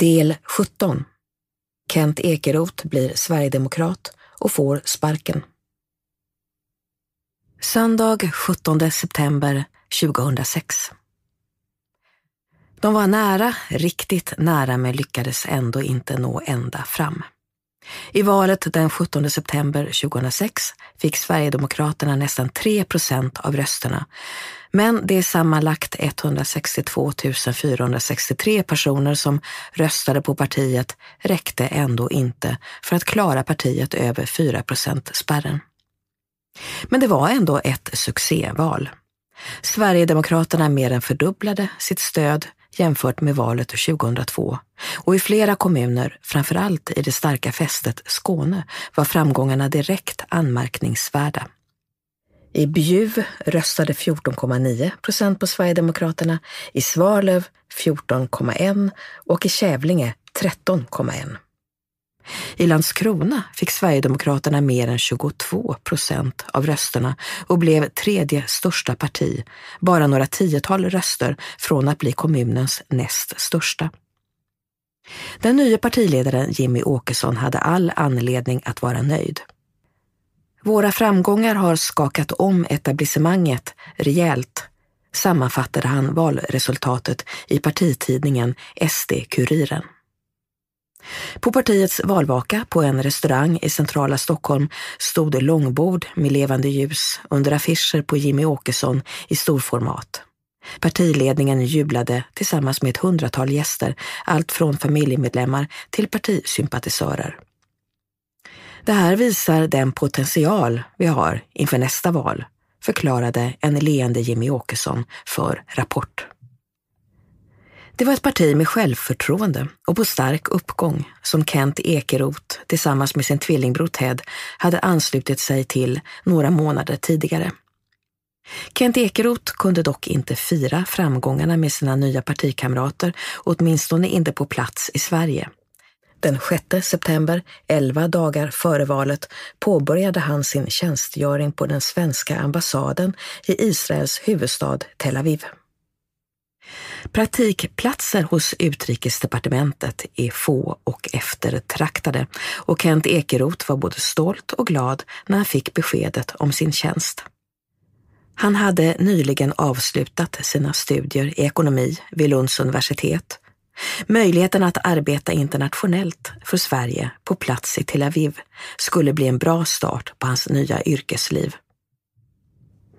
Del 17. Kent Ekeroth blir Sverigedemokrat och får sparken. Söndag 17 september 2006. De var nära, riktigt nära men lyckades ändå inte nå ända fram. I valet den 17 september 2006 fick Sverigedemokraterna nästan 3 procent av rösterna. Men det är sammanlagt 162 463 personer som röstade på partiet räckte ändå inte för att klara partiet över 4 spärren. Men det var ändå ett succéval. Sverigedemokraterna mer än fördubblade sitt stöd jämfört med valet 2002 och i flera kommuner, framförallt i det starka fästet Skåne, var framgångarna direkt anmärkningsvärda. I Bjuv röstade 14,9 procent på Sverigedemokraterna, i Svalöv 14,1 och i Kävlinge 13,1. I Landskrona fick Sverigedemokraterna mer än 22 procent av rösterna och blev tredje största parti, bara några tiotal röster från att bli kommunens näst största. Den nya partiledaren Jimmy Åkesson hade all anledning att vara nöjd. Våra framgångar har skakat om etablissemanget rejält, sammanfattade han valresultatet i partitidningen SD-Kuriren. På partiets valvaka på en restaurang i centrala Stockholm stod långbord med levande ljus under affischer på Jimmy Åkesson i storformat. Partiledningen jublade tillsammans med ett hundratal gäster, allt från familjemedlemmar till partisympatisörer. Det här visar den potential vi har inför nästa val, förklarade en leende Jimmy Åkesson för Rapport. Det var ett parti med självförtroende och på stark uppgång som Kent Ekeroth tillsammans med sin tvillingbror Ted hade anslutit sig till några månader tidigare. Kent Ekeroth kunde dock inte fira framgångarna med sina nya partikamrater, åtminstone inte på plats i Sverige. Den 6 september, elva dagar före valet, påbörjade han sin tjänstgöring på den svenska ambassaden i Israels huvudstad Tel Aviv. Praktikplatser hos Utrikesdepartementet är få och eftertraktade och Kent Ekeroth var både stolt och glad när han fick beskedet om sin tjänst. Han hade nyligen avslutat sina studier i ekonomi vid Lunds universitet. Möjligheten att arbeta internationellt för Sverige på plats i Tel Aviv skulle bli en bra start på hans nya yrkesliv.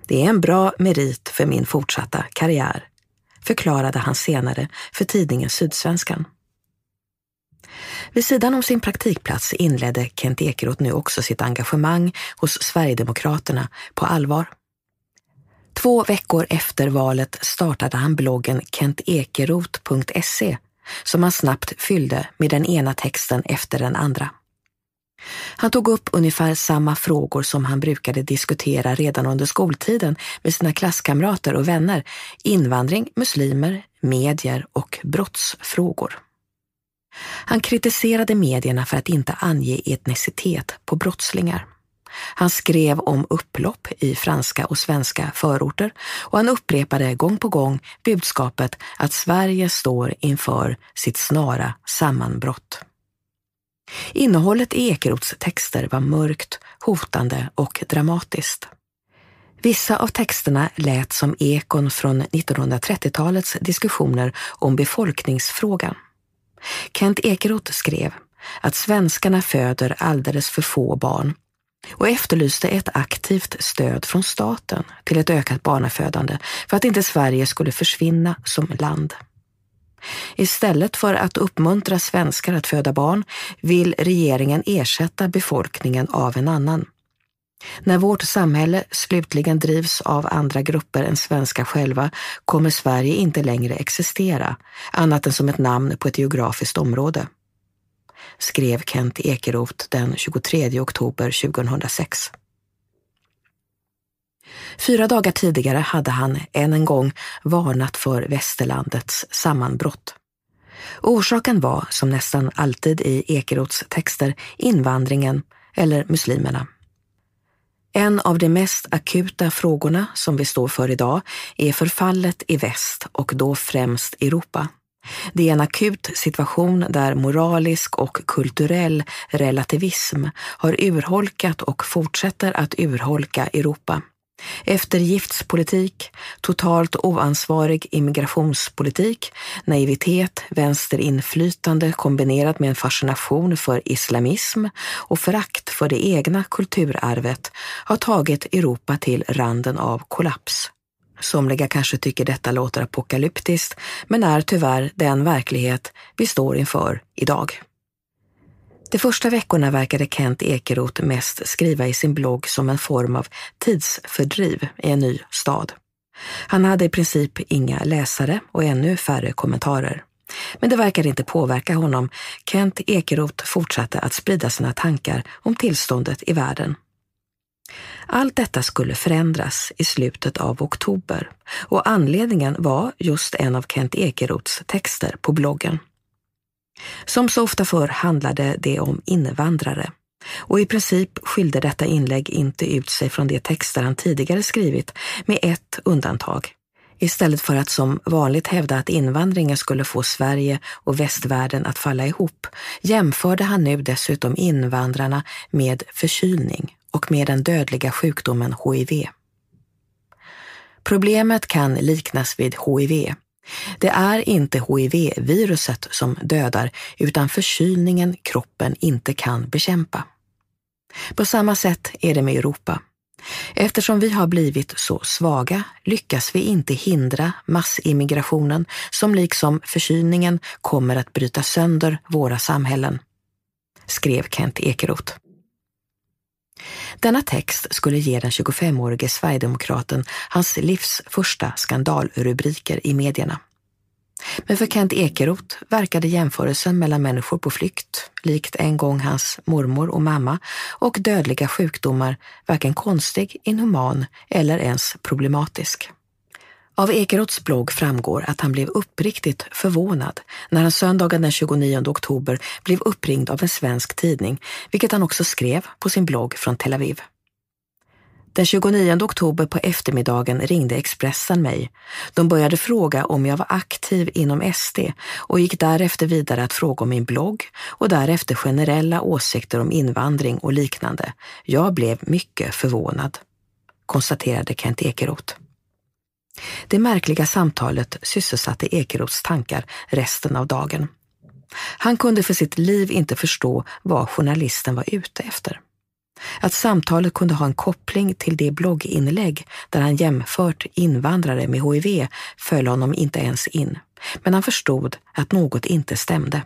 Det är en bra merit för min fortsatta karriär, förklarade han senare för tidningen Sydsvenskan. Vid sidan om sin praktikplats inledde Kent Ekeroth nu också sitt engagemang hos Sverigedemokraterna på allvar. Två veckor efter valet startade han bloggen kentekeroth.se som han snabbt fyllde med den ena texten efter den andra. Han tog upp ungefär samma frågor som han brukade diskutera redan under skoltiden med sina klasskamrater och vänner. Invandring, muslimer, medier och brottsfrågor. Han kritiserade medierna för att inte ange etnicitet på brottslingar. Han skrev om upplopp i franska och svenska förorter och han upprepade gång på gång budskapet att Sverige står inför sitt snara sammanbrott. Innehållet i Ekerots texter var mörkt, hotande och dramatiskt. Vissa av texterna lät som ekon från 1930-talets diskussioner om befolkningsfrågan. Kent Ekeroth skrev att svenskarna föder alldeles för få barn och efterlyste ett aktivt stöd från staten till ett ökat barnafödande för att inte Sverige skulle försvinna som land. Istället för att uppmuntra svenskar att föda barn vill regeringen ersätta befolkningen av en annan. När vårt samhälle slutligen drivs av andra grupper än svenska själva kommer Sverige inte längre existera, annat än som ett namn på ett geografiskt område skrev Kent Ekeroth den 23 oktober 2006. Fyra dagar tidigare hade han än en gång varnat för västerlandets sammanbrott. Orsaken var, som nästan alltid i Ekeroths texter, invandringen eller muslimerna. En av de mest akuta frågorna som vi står för idag är förfallet i väst och då främst Europa. Det är en akut situation där moralisk och kulturell relativism har urholkat och fortsätter att urholka Europa. Eftergiftspolitik, totalt oansvarig immigrationspolitik, naivitet, vänsterinflytande kombinerat med en fascination för islamism och förakt för det egna kulturarvet har tagit Europa till randen av kollaps. Somliga kanske tycker detta låter apokalyptiskt, men är tyvärr den verklighet vi står inför idag. De första veckorna verkade Kent Ekeroth mest skriva i sin blogg som en form av tidsfördriv i en ny stad. Han hade i princip inga läsare och ännu färre kommentarer. Men det verkade inte påverka honom. Kent Ekeroth fortsatte att sprida sina tankar om tillståndet i världen. Allt detta skulle förändras i slutet av oktober och anledningen var just en av Kent Ekeroths texter på bloggen. Som så ofta förr handlade det om invandrare och i princip skilde detta inlägg inte ut sig från de texter han tidigare skrivit med ett undantag. Istället för att som vanligt hävda att invandringen skulle få Sverige och västvärlden att falla ihop jämförde han nu dessutom invandrarna med förkylning och med den dödliga sjukdomen HIV. Problemet kan liknas vid HIV. Det är inte HIV-viruset som dödar utan förkylningen kroppen inte kan bekämpa. På samma sätt är det med Europa. Eftersom vi har blivit så svaga lyckas vi inte hindra massimmigrationen som liksom förkylningen kommer att bryta sönder våra samhällen, skrev Kent Ekeroth. Denna text skulle ge den 25-årige Sverigedemokraten hans livs första skandalrubriker i medierna. Men för Kent Ekeroth verkade jämförelsen mellan människor på flykt, likt en gång hans mormor och mamma, och dödliga sjukdomar varken konstig, inhuman eller ens problematisk. Av Ekeroths blogg framgår att han blev uppriktigt förvånad när han söndagen den 29 oktober blev uppringd av en svensk tidning, vilket han också skrev på sin blogg från Tel Aviv. Den 29 oktober på eftermiddagen ringde Expressen mig. De började fråga om jag var aktiv inom SD och gick därefter vidare att fråga om min blogg och därefter generella åsikter om invandring och liknande. Jag blev mycket förvånad, konstaterade Kent Ekeroth. Det märkliga samtalet sysselsatte Ekeroths tankar resten av dagen. Han kunde för sitt liv inte förstå vad journalisten var ute efter. Att samtalet kunde ha en koppling till det blogginlägg där han jämfört invandrare med HIV föll honom inte ens in, men han förstod att något inte stämde.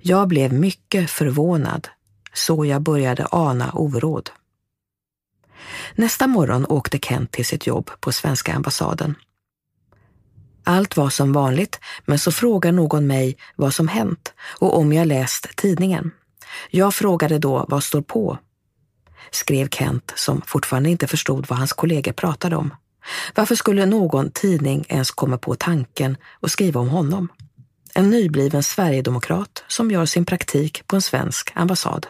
Jag blev mycket förvånad, så jag började ana oråd. Nästa morgon åkte Kent till sitt jobb på svenska ambassaden. Allt var som vanligt, men så frågar någon mig vad som hänt och om jag läst tidningen. Jag frågade då vad står på? Skrev Kent som fortfarande inte förstod vad hans kollegor pratade om. Varför skulle någon tidning ens komma på tanken att skriva om honom? En nybliven sverigedemokrat som gör sin praktik på en svensk ambassad.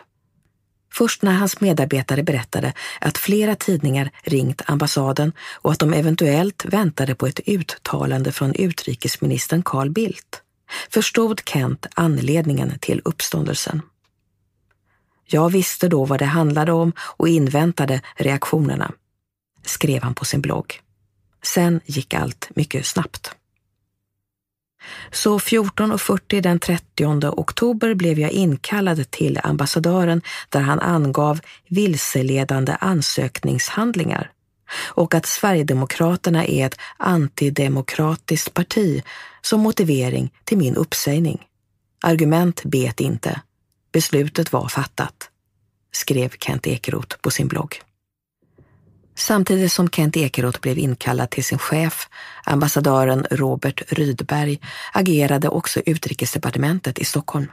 Först när hans medarbetare berättade att flera tidningar ringt ambassaden och att de eventuellt väntade på ett uttalande från utrikesministern Carl Bildt förstod Kent anledningen till uppståndelsen. Jag visste då vad det handlade om och inväntade reaktionerna, skrev han på sin blogg. Sen gick allt mycket snabbt. Så 14.40 den 30 oktober blev jag inkallad till ambassadören där han angav vilseledande ansökningshandlingar och att Sverigedemokraterna är ett antidemokratiskt parti som motivering till min uppsägning. Argument bet inte. Beslutet var fattat, skrev Kent Ekeroth på sin blogg. Samtidigt som Kent Ekeroth blev inkallad till sin chef, ambassadören Robert Rydberg, agerade också utrikesdepartementet i Stockholm.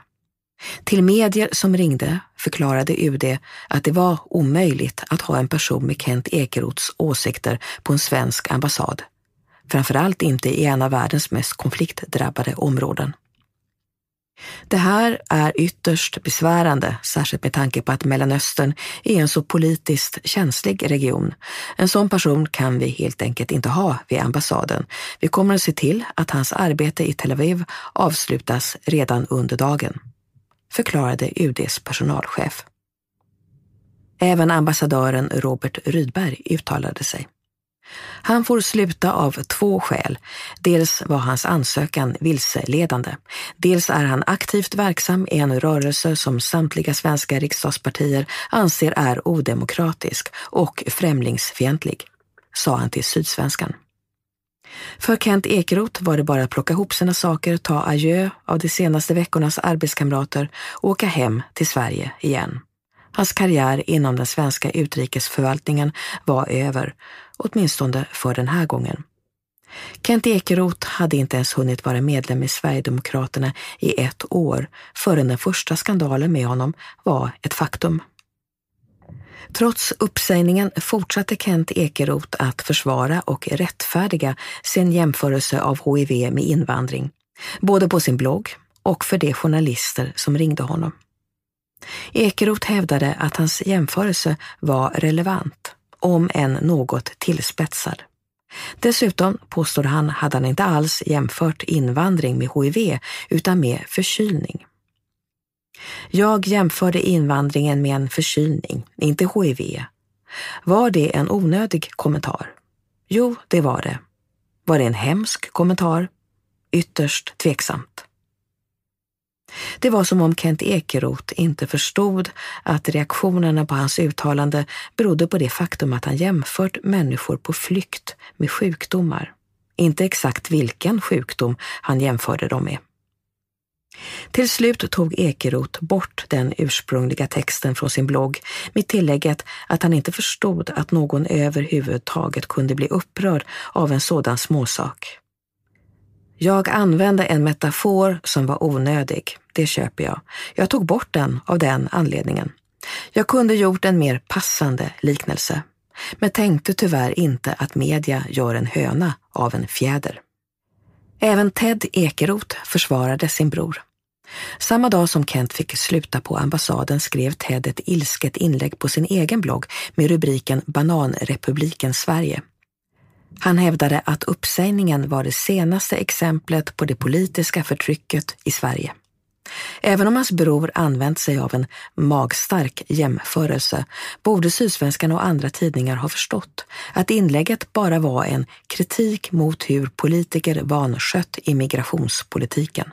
Till medier som ringde förklarade UD att det var omöjligt att ha en person med Kent Ekeroths åsikter på en svensk ambassad. Framförallt inte i en av världens mest konfliktdrabbade områden. Det här är ytterst besvärande, särskilt med tanke på att Mellanöstern är en så politiskt känslig region. En sån person kan vi helt enkelt inte ha vid ambassaden. Vi kommer att se till att hans arbete i Tel Aviv avslutas redan under dagen, förklarade UDs personalchef. Även ambassadören Robert Rydberg uttalade sig. Han får sluta av två skäl. Dels var hans ansökan vilseledande. Dels är han aktivt verksam i en rörelse som samtliga svenska riksdagspartier anser är odemokratisk och främlingsfientlig, sa han till Sydsvenskan. För Kent Ekeroth var det bara att plocka ihop sina saker, ta adjö av de senaste veckornas arbetskamrater och åka hem till Sverige igen. Hans karriär inom den svenska utrikesförvaltningen var över, åtminstone för den här gången. Kent Ekeroth hade inte ens hunnit vara medlem i Sverigedemokraterna i ett år förrän den första skandalen med honom var ett faktum. Trots uppsägningen fortsatte Kent Ekeroth att försvara och rättfärdiga sin jämförelse av HIV med invandring, både på sin blogg och för de journalister som ringde honom. Ekeroth hävdade att hans jämförelse var relevant, om än något tillspetsad. Dessutom, påstår han, hade han inte alls jämfört invandring med HIV utan med förkylning. Jag jämförde invandringen med en förkylning, inte HIV. Var det en onödig kommentar? Jo, det var det. Var det en hemsk kommentar? Ytterst tveksamt. Det var som om Kent Ekeroth inte förstod att reaktionerna på hans uttalande berodde på det faktum att han jämfört människor på flykt med sjukdomar. Inte exakt vilken sjukdom han jämförde dem med. Till slut tog Ekeroth bort den ursprungliga texten från sin blogg med tillägget att han inte förstod att någon överhuvudtaget kunde bli upprörd av en sådan småsak. Jag använde en metafor som var onödig, det köper jag. Jag tog bort den av den anledningen. Jag kunde gjort en mer passande liknelse, men tänkte tyvärr inte att media gör en höna av en fjäder. Även Ted Ekeroth försvarade sin bror. Samma dag som Kent fick sluta på ambassaden skrev Ted ett ilsket inlägg på sin egen blogg med rubriken Bananrepubliken Sverige. Han hävdade att uppsägningen var det senaste exemplet på det politiska förtrycket i Sverige. Även om hans bror använt sig av en magstark jämförelse borde Sydsvenskan och andra tidningar ha förstått att inlägget bara var en kritik mot hur politiker vanskött immigrationspolitiken.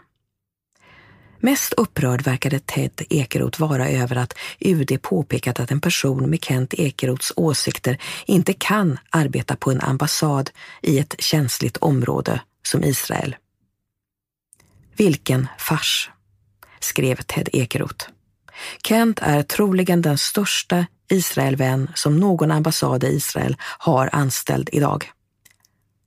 Mest upprörd verkade Ted Ekeroth vara över att UD påpekat att en person med Kent Ekeroths åsikter inte kan arbeta på en ambassad i ett känsligt område som Israel. Vilken fars, skrev Ted Ekeroth. Kent är troligen den största Israelvän som någon ambassad i Israel har anställd idag.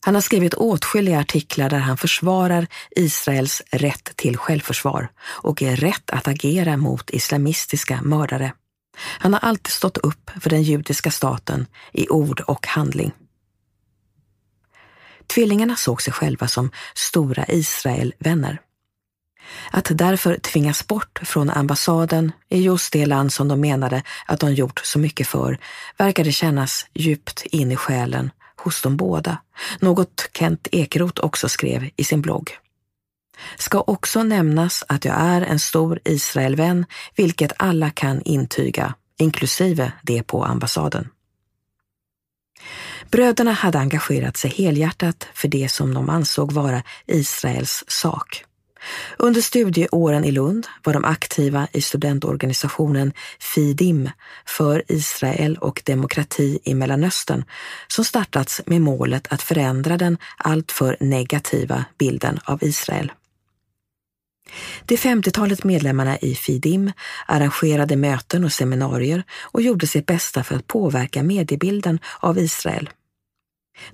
Han har skrivit åtskilliga artiklar där han försvarar Israels rätt till självförsvar och är rätt att agera mot islamistiska mördare. Han har alltid stått upp för den judiska staten i ord och handling. Tvillingarna såg sig själva som stora Israelvänner. Att därför tvingas bort från ambassaden i just det land som de menade att de gjort så mycket för verkade kännas djupt in i själen hos dem båda, något Kent Ekeroth också skrev i sin blogg. Ska också nämnas att jag är en stor Israelvän, vilket alla kan intyga, inklusive det på ambassaden. Bröderna hade engagerat sig helhjärtat för det som de ansåg vara Israels sak. Under studieåren i Lund var de aktiva i studentorganisationen Fidim för Israel och demokrati i Mellanöstern som startats med målet att förändra den alltför negativa bilden av Israel. De 50-talet medlemmarna i Fidim arrangerade möten och seminarier och gjorde sitt bästa för att påverka mediebilden av Israel.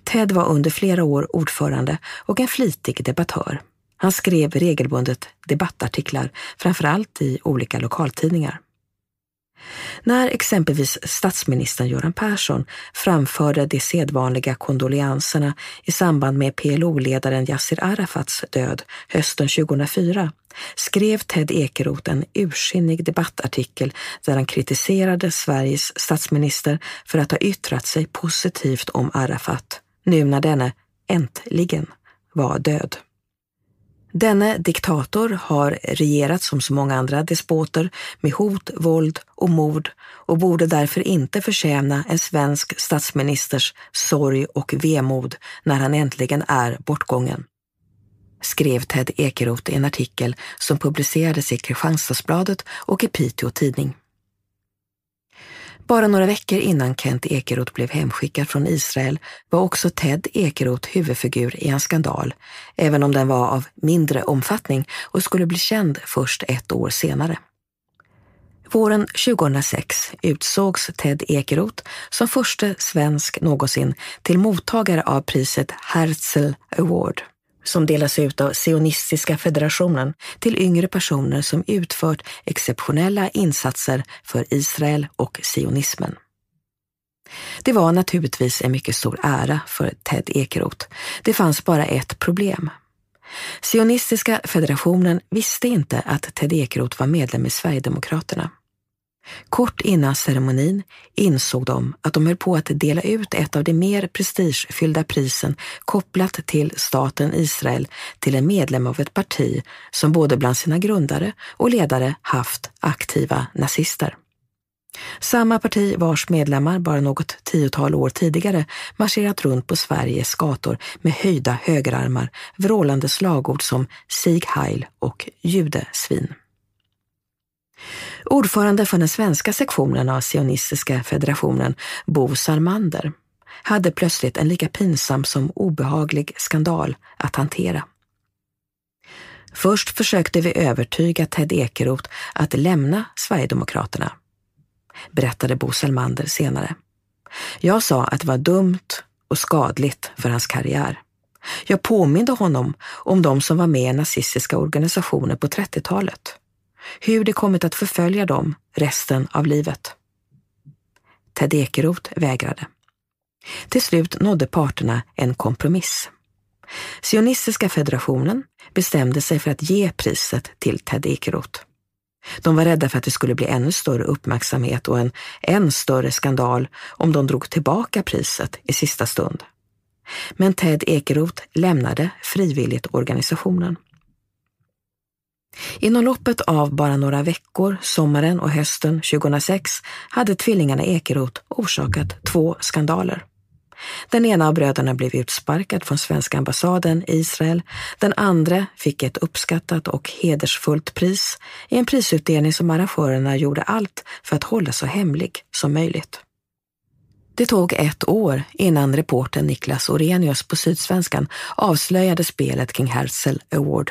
Ted var under flera år ordförande och en flitig debattör. Han skrev regelbundet debattartiklar, framförallt i olika lokaltidningar. När exempelvis statsministern Göran Persson framförde de sedvanliga kondoleanserna i samband med PLO-ledaren Yassir Arafats död hösten 2004 skrev Ted Ekeroth en ursinnig debattartikel där han kritiserade Sveriges statsminister för att ha yttrat sig positivt om Arafat, nu när denne äntligen var död. Denne diktator har regerat som så många andra despoter med hot, våld och mord och borde därför inte förtjäna en svensk statsministers sorg och vemod när han äntligen är bortgången. Skrev Ted Ekeroth i en artikel som publicerades i Kristianstadsbladet och i Piteå Tidning. Bara några veckor innan Kent Ekeroth blev hemskickad från Israel var också Ted Ekeroth huvudfigur i en skandal, även om den var av mindre omfattning och skulle bli känd först ett år senare. Våren 2006 utsågs Ted Ekeroth som första svensk någonsin till mottagare av priset Herzl Award som delas ut av Sionistiska federationen till yngre personer som utfört exceptionella insatser för Israel och sionismen. Det var naturligtvis en mycket stor ära för Ted Ekeroth. Det fanns bara ett problem. Sionistiska federationen visste inte att Ted Ekeroth var medlem i Sverigedemokraterna. Kort innan ceremonin insåg de att de höll på att dela ut ett av de mer prestigefyllda prisen kopplat till staten Israel till en medlem av ett parti som både bland sina grundare och ledare haft aktiva nazister. Samma parti vars medlemmar bara något tiotal år tidigare marscherat runt på Sveriges gator med höjda högerarmar, vrålande slagord som Sieg Heil och judesvin. Ordförande för den svenska sektionen av Sionistiska federationen, Bo Salmander, hade plötsligt en lika pinsam som obehaglig skandal att hantera. Först försökte vi övertyga Ted Ekeroth att lämna Sverigedemokraterna, berättade Bo Salmander senare. Jag sa att det var dumt och skadligt för hans karriär. Jag påminde honom om de som var med i nazistiska organisationer på 30-talet hur det kommit att förfölja dem resten av livet. Ted Ekeroth vägrade. Till slut nådde parterna en kompromiss. Sionistiska federationen bestämde sig för att ge priset till Ted Ekeroth. De var rädda för att det skulle bli ännu större uppmärksamhet och en än större skandal om de drog tillbaka priset i sista stund. Men Ted Ekeroth lämnade frivilligt organisationen. Inom loppet av bara några veckor, sommaren och hösten 2006, hade tvillingarna Ekeroth orsakat två skandaler. Den ena av bröderna blev utsparkad från svenska ambassaden i Israel. Den andra fick ett uppskattat och hedersfullt pris i en prisutdelning som arrangörerna gjorde allt för att hålla så hemlig som möjligt. Det tog ett år innan reporten Niklas Orenius på Sydsvenskan avslöjade spelet kring Herzl Award.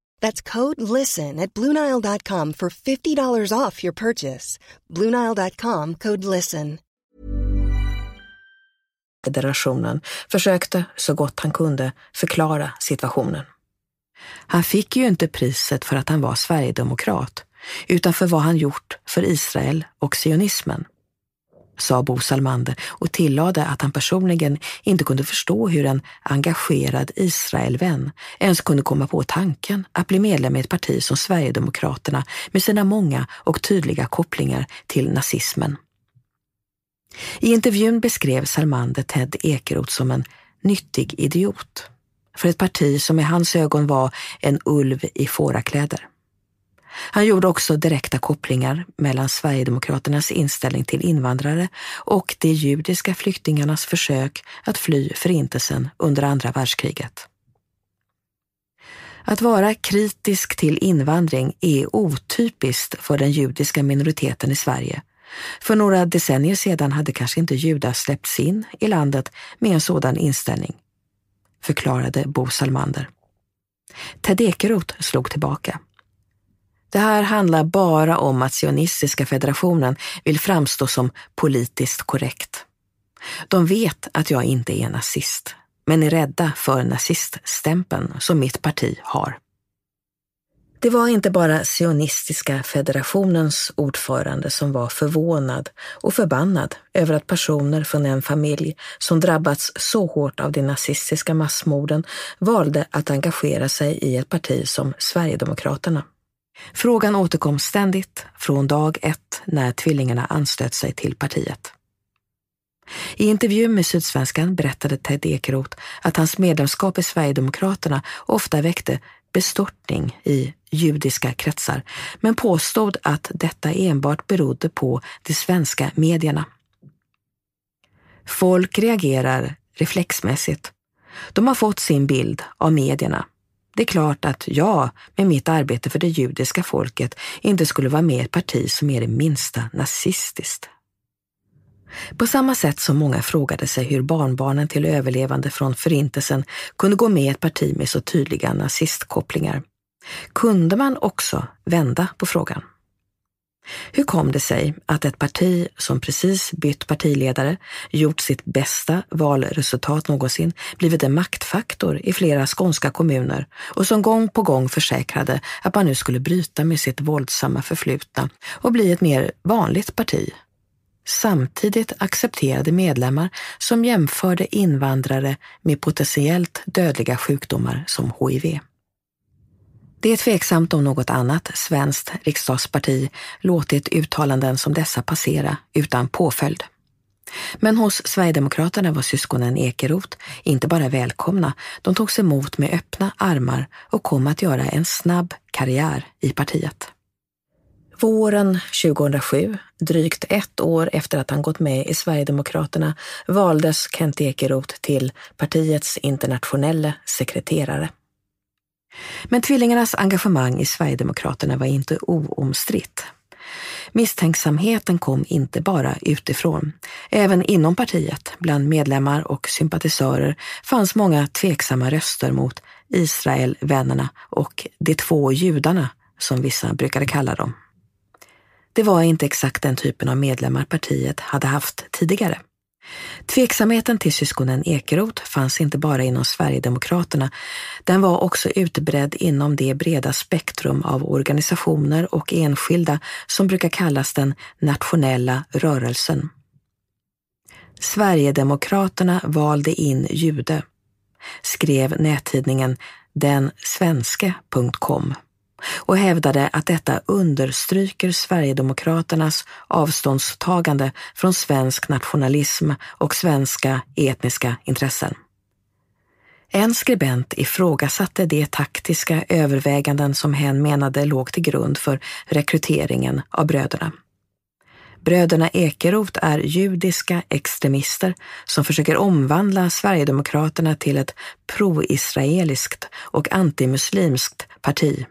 That's code LISTEN at Bluenile.com for $50 off your purchase. Bluenile.com code LISTEN. Federationen försökte så gott han kunde förklara situationen. Han fick ju inte priset för att han var sverigedemokrat, utan för vad han gjort för Israel och sionismen sa Bo Salmander och tillade att han personligen inte kunde förstå hur en engagerad Israelvän ens kunde komma på tanken att bli medlem i ett parti som Sverigedemokraterna med sina många och tydliga kopplingar till nazismen. I intervjun beskrev Salmander Ted Ekeroth som en nyttig idiot för ett parti som i hans ögon var en ulv i fårakläder. Han gjorde också direkta kopplingar mellan Sverigedemokraternas inställning till invandrare och de judiska flyktingarnas försök att fly förintelsen under andra världskriget. Att vara kritisk till invandring är otypiskt för den judiska minoriteten i Sverige För några decennier sedan hade kanske inte judar släppts in i landet med en sådan inställning, förklarade Bo Salmander. Ted Ekeroth slog tillbaka. Det här handlar bara om att Sionistiska federationen vill framstå som politiskt korrekt. De vet att jag inte är nazist, men är rädda för naziststämpeln som mitt parti har. Det var inte bara Sionistiska federationens ordförande som var förvånad och förbannad över att personer från en familj som drabbats så hårt av de nazistiska massmorden valde att engagera sig i ett parti som Sverigedemokraterna. Frågan återkom ständigt från dag ett när tvillingarna anslöt sig till partiet. I intervju med Sydsvenskan berättade Ted Ekeroth att hans medlemskap i Sverigedemokraterna ofta väckte bestörtning i judiska kretsar, men påstod att detta enbart berodde på de svenska medierna. Folk reagerar reflexmässigt. De har fått sin bild av medierna. Det är klart att jag, med mitt arbete för det judiska folket, inte skulle vara med i ett parti som är det minsta nazistiskt. På samma sätt som många frågade sig hur barnbarnen till överlevande från Förintelsen kunde gå med i ett parti med så tydliga nazistkopplingar, kunde man också vända på frågan. Hur kom det sig att ett parti som precis bytt partiledare, gjort sitt bästa valresultat någonsin, blivit en maktfaktor i flera skånska kommuner och som gång på gång försäkrade att man nu skulle bryta med sitt våldsamma förflutna och bli ett mer vanligt parti samtidigt accepterade medlemmar som jämförde invandrare med potentiellt dödliga sjukdomar som HIV. Det är tveksamt om något annat svenskt riksdagsparti låtit uttalanden som dessa passera utan påföljd. Men hos Sverigedemokraterna var syskonen Ekeroth inte bara välkomna, de togs emot med öppna armar och kom att göra en snabb karriär i partiet. Våren 2007, drygt ett år efter att han gått med i Sverigedemokraterna, valdes Kent Ekeroth till partiets internationella sekreterare. Men tvillingarnas engagemang i Sverigedemokraterna var inte oomstritt. Misstänksamheten kom inte bara utifrån. Även inom partiet, bland medlemmar och sympatisörer, fanns många tveksamma röster mot Israelvännerna och de två judarna, som vissa brukade kalla dem. Det var inte exakt den typen av medlemmar partiet hade haft tidigare. Tveksamheten till syskonen Ekeroth fanns inte bara inom Sverigedemokraterna, den var också utbredd inom det breda spektrum av organisationer och enskilda som brukar kallas den nationella rörelsen. Sverigedemokraterna valde in jude, skrev nättidningen den svenske.com och hävdade att detta understryker Sverigedemokraternas avståndstagande från svensk nationalism och svenska etniska intressen. En skribent ifrågasatte de taktiska överväganden som hen menade låg till grund för rekryteringen av bröderna. Bröderna Ekeroth är judiska extremister som försöker omvandla Sverigedemokraterna till ett pro-israeliskt och antimuslimskt parti.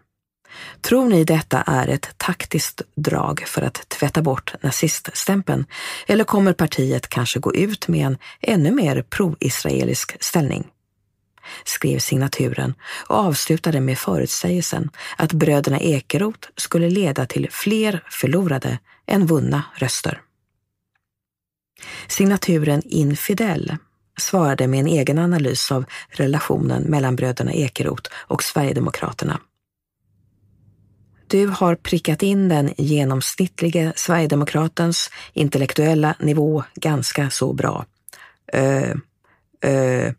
Tror ni detta är ett taktiskt drag för att tvätta bort naziststämpeln? Eller kommer partiet kanske gå ut med en ännu mer pro-israelisk ställning? skrev signaturen och avslutade med förutsägelsen att bröderna Ekeroth skulle leda till fler förlorade än vunna röster. Signaturen Infidel svarade med en egen analys av relationen mellan bröderna Ekeroth och Sverigedemokraterna du har prickat in den genomsnittlige Sverigedemokratens intellektuella nivå ganska så bra. Ö, ö,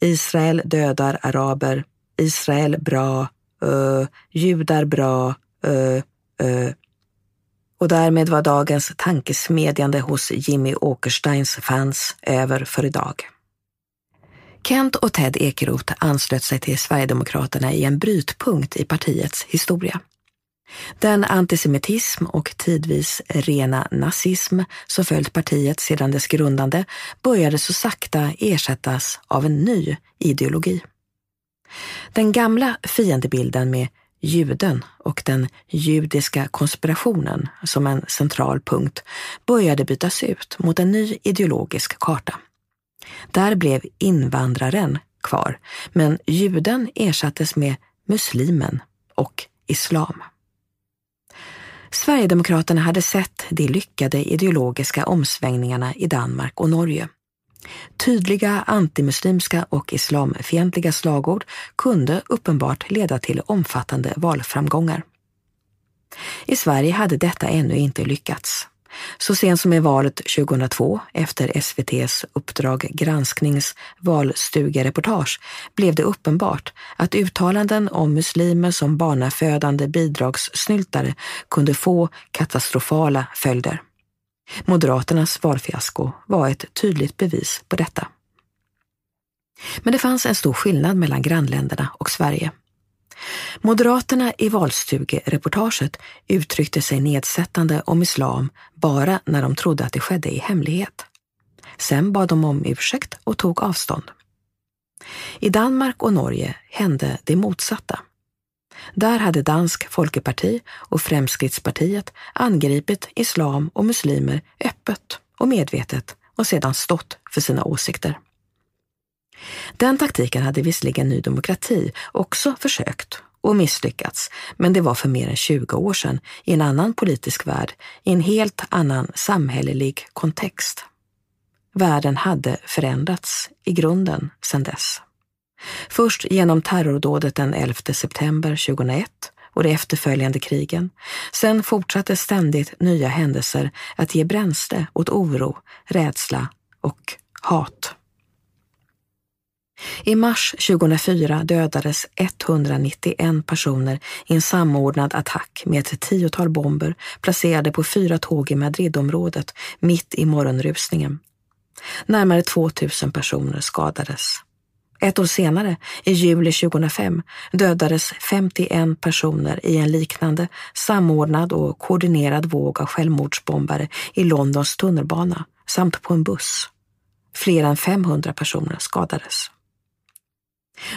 Israel dödar araber. Israel bra. Ö, judar bra. Ö, ö. Och därmed var dagens tankesmedjande hos Jimmy Åkersteins fans över för idag. Kent och Ted Ekeroth anslöt sig till Sverigedemokraterna i en brytpunkt i partiets historia. Den antisemitism och tidvis rena nazism som följt partiet sedan dess grundande började så sakta ersättas av en ny ideologi. Den gamla fiendebilden med juden och den judiska konspirationen som en central punkt började bytas ut mot en ny ideologisk karta. Där blev invandraren kvar, men juden ersattes med muslimen och islam. Sverigedemokraterna hade sett de lyckade ideologiska omsvängningarna i Danmark och Norge. Tydliga antimuslimska och islamfientliga slagord kunde uppenbart leda till omfattande valframgångar. I Sverige hade detta ännu inte lyckats. Så sent som i valet 2002, efter SVTs Uppdrag gransknings valstugereportage, blev det uppenbart att uttalanden om muslimer som barnafödande bidragssnyltare kunde få katastrofala följder. Moderaternas valfiasko var ett tydligt bevis på detta. Men det fanns en stor skillnad mellan grannländerna och Sverige. Moderaterna i valstugereportaget uttryckte sig nedsättande om islam bara när de trodde att det skedde i hemlighet. Sen bad de om ursäkt och tog avstånd. I Danmark och Norge hände det motsatta. Där hade Dansk Folkeparti och Fremskrittspartiet angripit islam och muslimer öppet och medvetet och sedan stått för sina åsikter. Den taktiken hade visserligen Ny Demokrati också försökt och misslyckats, men det var för mer än 20 år sedan i en annan politisk värld, i en helt annan samhällelig kontext. Världen hade förändrats i grunden sedan dess. Först genom terrordådet den 11 september 2001 och de efterföljande krigen. Sen fortsatte ständigt nya händelser att ge bränsle åt oro, rädsla och hat. I mars 2004 dödades 191 personer i en samordnad attack med ett tiotal bomber placerade på fyra tåg i Madridområdet mitt i morgonrusningen. Närmare 2000 personer skadades. Ett år senare, i juli 2005, dödades 51 personer i en liknande samordnad och koordinerad våg av självmordsbombare i Londons tunnelbana samt på en buss. Fler än 500 personer skadades.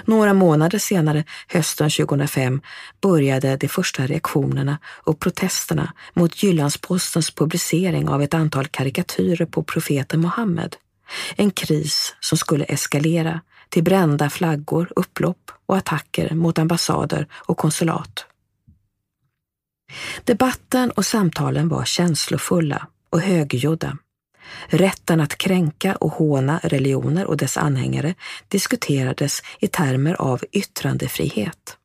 Några månader senare, hösten 2005, började de första reaktionerna och protesterna mot Jyllandspostens publicering av ett antal karikatyrer på profeten Muhammed. En kris som skulle eskalera till brända flaggor, upplopp och attacker mot ambassader och konsulat. Debatten och samtalen var känslofulla och högljudda. Rätten att kränka och håna religioner och dess anhängare diskuterades i termer av yttrandefrihet.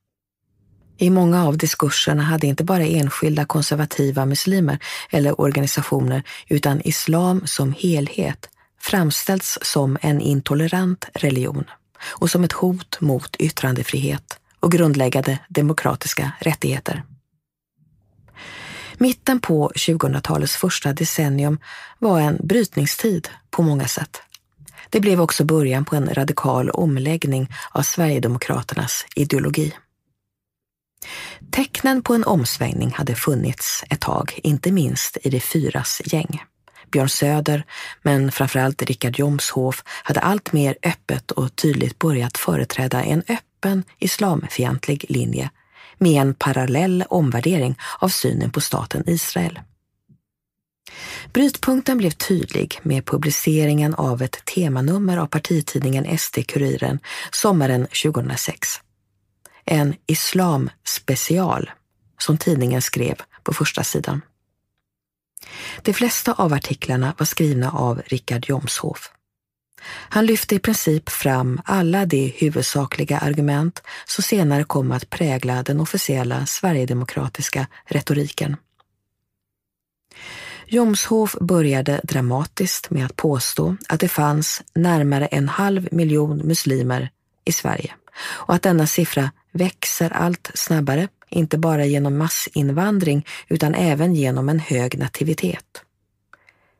I många av diskurserna hade inte bara enskilda konservativa muslimer eller organisationer utan islam som helhet framställts som en intolerant religion och som ett hot mot yttrandefrihet och grundläggande demokratiska rättigheter. Mitten på 2000-talets första decennium var en brytningstid på många sätt. Det blev också början på en radikal omläggning av Sverigedemokraternas ideologi. Tecknen på en omsvängning hade funnits ett tag, inte minst i de fyras gäng. Björn Söder, men framförallt Richard Jomshof hade allt mer öppet och tydligt börjat företräda en öppen islamfientlig linje med en parallell omvärdering av synen på staten Israel. Brytpunkten blev tydlig med publiceringen av ett temanummer av partitidningen SD-Kuriren sommaren 2006. En islamspecial, som tidningen skrev på första sidan. De flesta av artiklarna var skrivna av Richard Jomshof. Han lyfte i princip fram alla de huvudsakliga argument som senare kom att prägla den officiella sverigedemokratiska retoriken. Jomshof började dramatiskt med att påstå att det fanns närmare en halv miljon muslimer i Sverige och att denna siffra växer allt snabbare, inte bara genom massinvandring utan även genom en hög nativitet.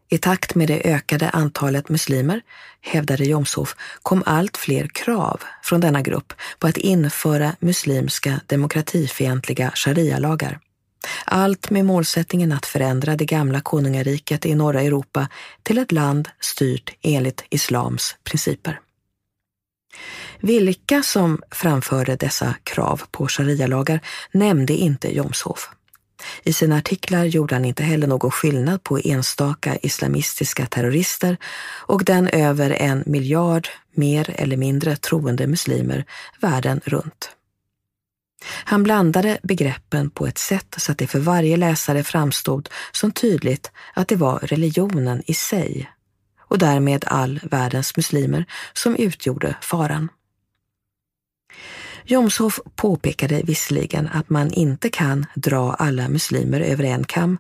I takt med det ökade antalet muslimer, hävdade Jomshof, kom allt fler krav från denna grupp på att införa muslimska demokratifientliga sharia-lagar. Allt med målsättningen att förändra det gamla konungariket i norra Europa till ett land styrt enligt islams principer. Vilka som framförde dessa krav på sharia-lagar nämnde inte Jomshof. I sina artiklar gjorde han inte heller någon skillnad på enstaka islamistiska terrorister och den över en miljard mer eller mindre troende muslimer världen runt. Han blandade begreppen på ett sätt så att det för varje läsare framstod som tydligt att det var religionen i sig och därmed all världens muslimer som utgjorde faran. Jomshof påpekade visserligen att man inte kan dra alla muslimer över en kam,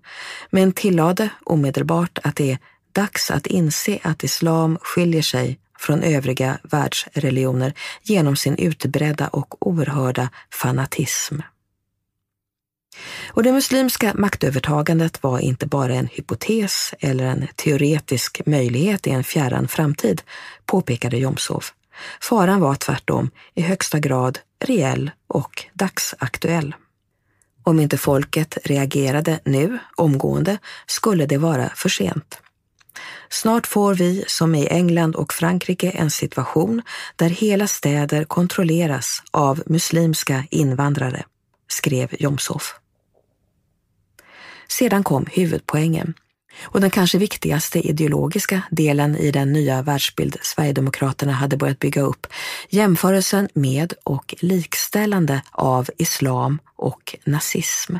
men tillade omedelbart att det är dags att inse att islam skiljer sig från övriga världsreligioner genom sin utbredda och oerhörda fanatism. Och det muslimska maktövertagandet var inte bara en hypotes eller en teoretisk möjlighet i en fjärran framtid, påpekade Jomshof. Faran var tvärtom i högsta grad reell och dagsaktuell. Om inte folket reagerade nu, omgående, skulle det vara för sent. Snart får vi, som i England och Frankrike, en situation där hela städer kontrolleras av muslimska invandrare, skrev Jomshof. Sedan kom huvudpoängen och den kanske viktigaste ideologiska delen i den nya världsbild Sverigedemokraterna hade börjat bygga upp, jämförelsen med och likställande av islam och nazism.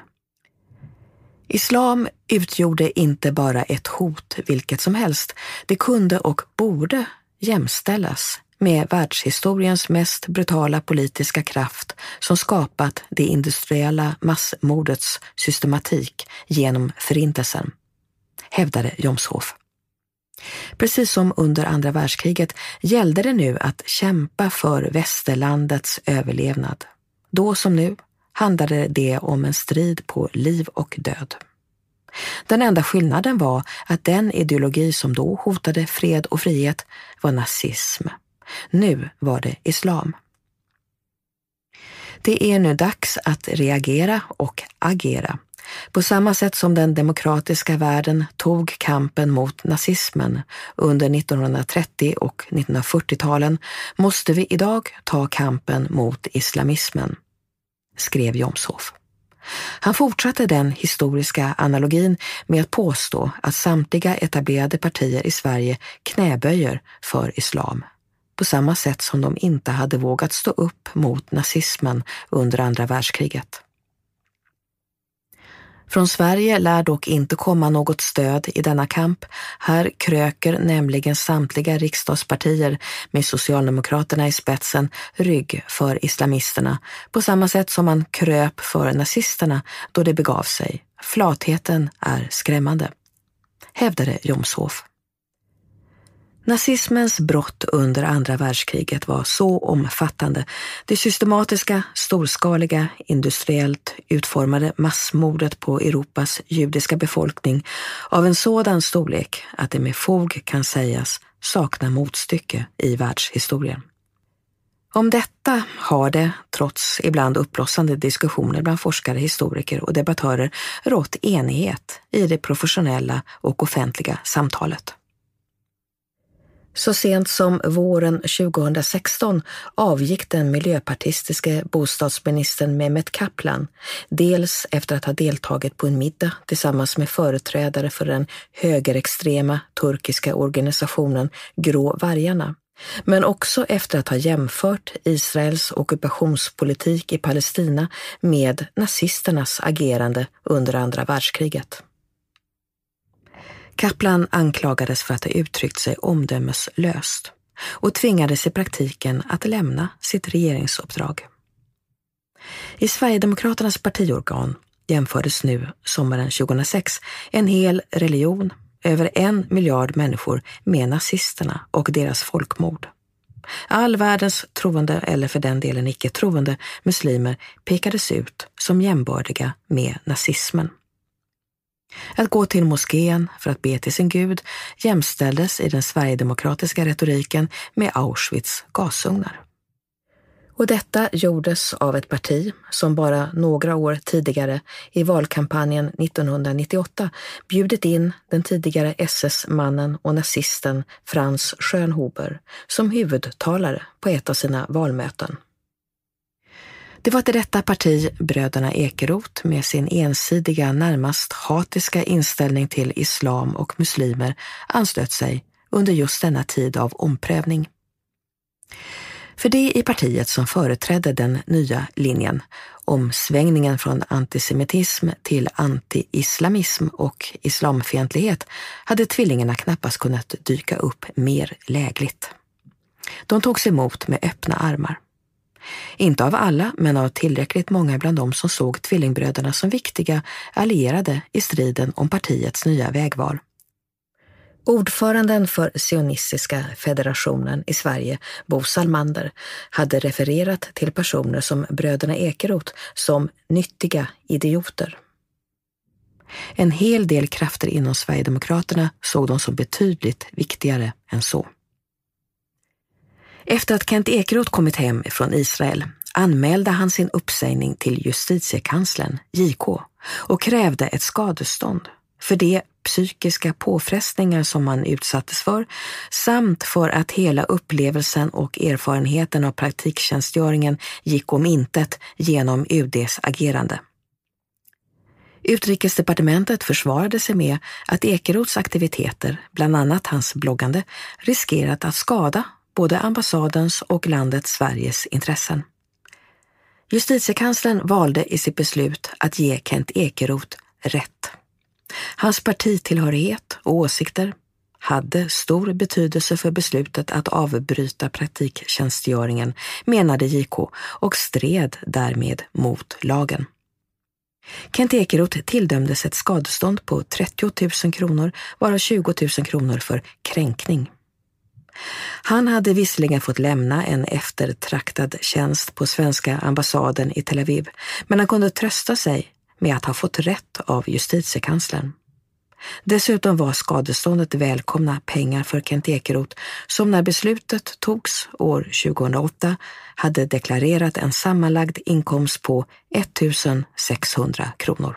Islam utgjorde inte bara ett hot vilket som helst, det kunde och borde jämställas med världshistoriens mest brutala politiska kraft som skapat det industriella massmordets systematik genom Förintelsen hävdade Jomshof. Precis som under andra världskriget gällde det nu att kämpa för västerlandets överlevnad. Då som nu handlade det om en strid på liv och död. Den enda skillnaden var att den ideologi som då hotade fred och frihet var nazism. Nu var det islam. Det är nu dags att reagera och agera. På samma sätt som den demokratiska världen tog kampen mot nazismen under 1930 och 1940-talen måste vi idag ta kampen mot islamismen, skrev Jomshof. Han fortsatte den historiska analogin med att påstå att samtliga etablerade partier i Sverige knäböjer för islam på samma sätt som de inte hade vågat stå upp mot nazismen under andra världskriget. Från Sverige lär dock inte komma något stöd i denna kamp. Här kröker nämligen samtliga riksdagspartier med Socialdemokraterna i spetsen rygg för islamisterna på samma sätt som man kröp för nazisterna då det begav sig. Flatheten är skrämmande, hävdade Jomshof. Nazismens brott under andra världskriget var så omfattande. Det systematiska, storskaliga, industriellt utformade massmordet på Europas judiska befolkning av en sådan storlek att det med fog kan sägas sakna motstycke i världshistorien. Om detta har det, trots ibland uppblossande diskussioner bland forskare, historiker och debattörer, rått enighet i det professionella och offentliga samtalet. Så sent som våren 2016 avgick den miljöpartistiske bostadsministern Mehmet Kaplan, dels efter att ha deltagit på en middag tillsammans med företrädare för den högerextrema turkiska organisationen Grå vargarna, men också efter att ha jämfört Israels ockupationspolitik i Palestina med nazisternas agerande under andra världskriget. Kaplan anklagades för att ha uttryckt sig omdömeslöst och tvingades i praktiken att lämna sitt regeringsuppdrag. I Sverigedemokraternas partiorgan jämfördes nu, sommaren 2006, en hel religion, över en miljard människor, med nazisterna och deras folkmord. All världens troende, eller för den delen icke troende, muslimer pekades ut som jämbördiga med nazismen. Att gå till moskén för att be till sin gud jämställdes i den sverigedemokratiska retoriken med Auschwitz gasugnar. Och detta gjordes av ett parti som bara några år tidigare i valkampanjen 1998 bjudit in den tidigare SS-mannen och nazisten Franz Schönhuber som huvudtalare på ett av sina valmöten. Det var till detta parti bröderna Ekeroth med sin ensidiga, närmast hatiska inställning till islam och muslimer anslöt sig under just denna tid av omprövning. För det i partiet som företrädde den nya linjen, omsvängningen från antisemitism till anti-islamism och islamfientlighet, hade tvillingarna knappast kunnat dyka upp mer lägligt. De togs emot med öppna armar. Inte av alla, men av tillräckligt många bland dem som såg tvillingbröderna som viktiga allierade i striden om partiets nya vägval. Ordföranden för Sionistiska federationen i Sverige, Bo Salmander, hade refererat till personer som bröderna Ekeroth som nyttiga idioter. En hel del krafter inom Sverigedemokraterna såg dem som betydligt viktigare än så. Efter att Kent Ekeroth kommit hem från Israel anmälde han sin uppsägning till justitiekanslern, JK, och krävde ett skadestånd för de psykiska påfrestningar som han utsattes för samt för att hela upplevelsen och erfarenheten av praktiktjänstgöringen gick om intet genom UDs agerande. Utrikesdepartementet försvarade sig med att Ekerots aktiviteter, bland annat hans bloggande, riskerat att skada både ambassadens och landet Sveriges intressen. Justitiekanslern valde i sitt beslut att ge Kent Ekeroth rätt. Hans partitillhörighet och åsikter hade stor betydelse för beslutet att avbryta praktiktjänstgöringen, menade JK och stred därmed mot lagen. Kent Ekeroth tilldömdes ett skadestånd på 30 000 kronor, varav 20 000 kronor för kränkning. Han hade visserligen fått lämna en eftertraktad tjänst på svenska ambassaden i Tel Aviv, men han kunde trösta sig med att ha fått rätt av justitiekanslern. Dessutom var skadeståndet välkomna pengar för Kent Ekeroth som när beslutet togs år 2008 hade deklarerat en sammanlagd inkomst på 1600 kronor.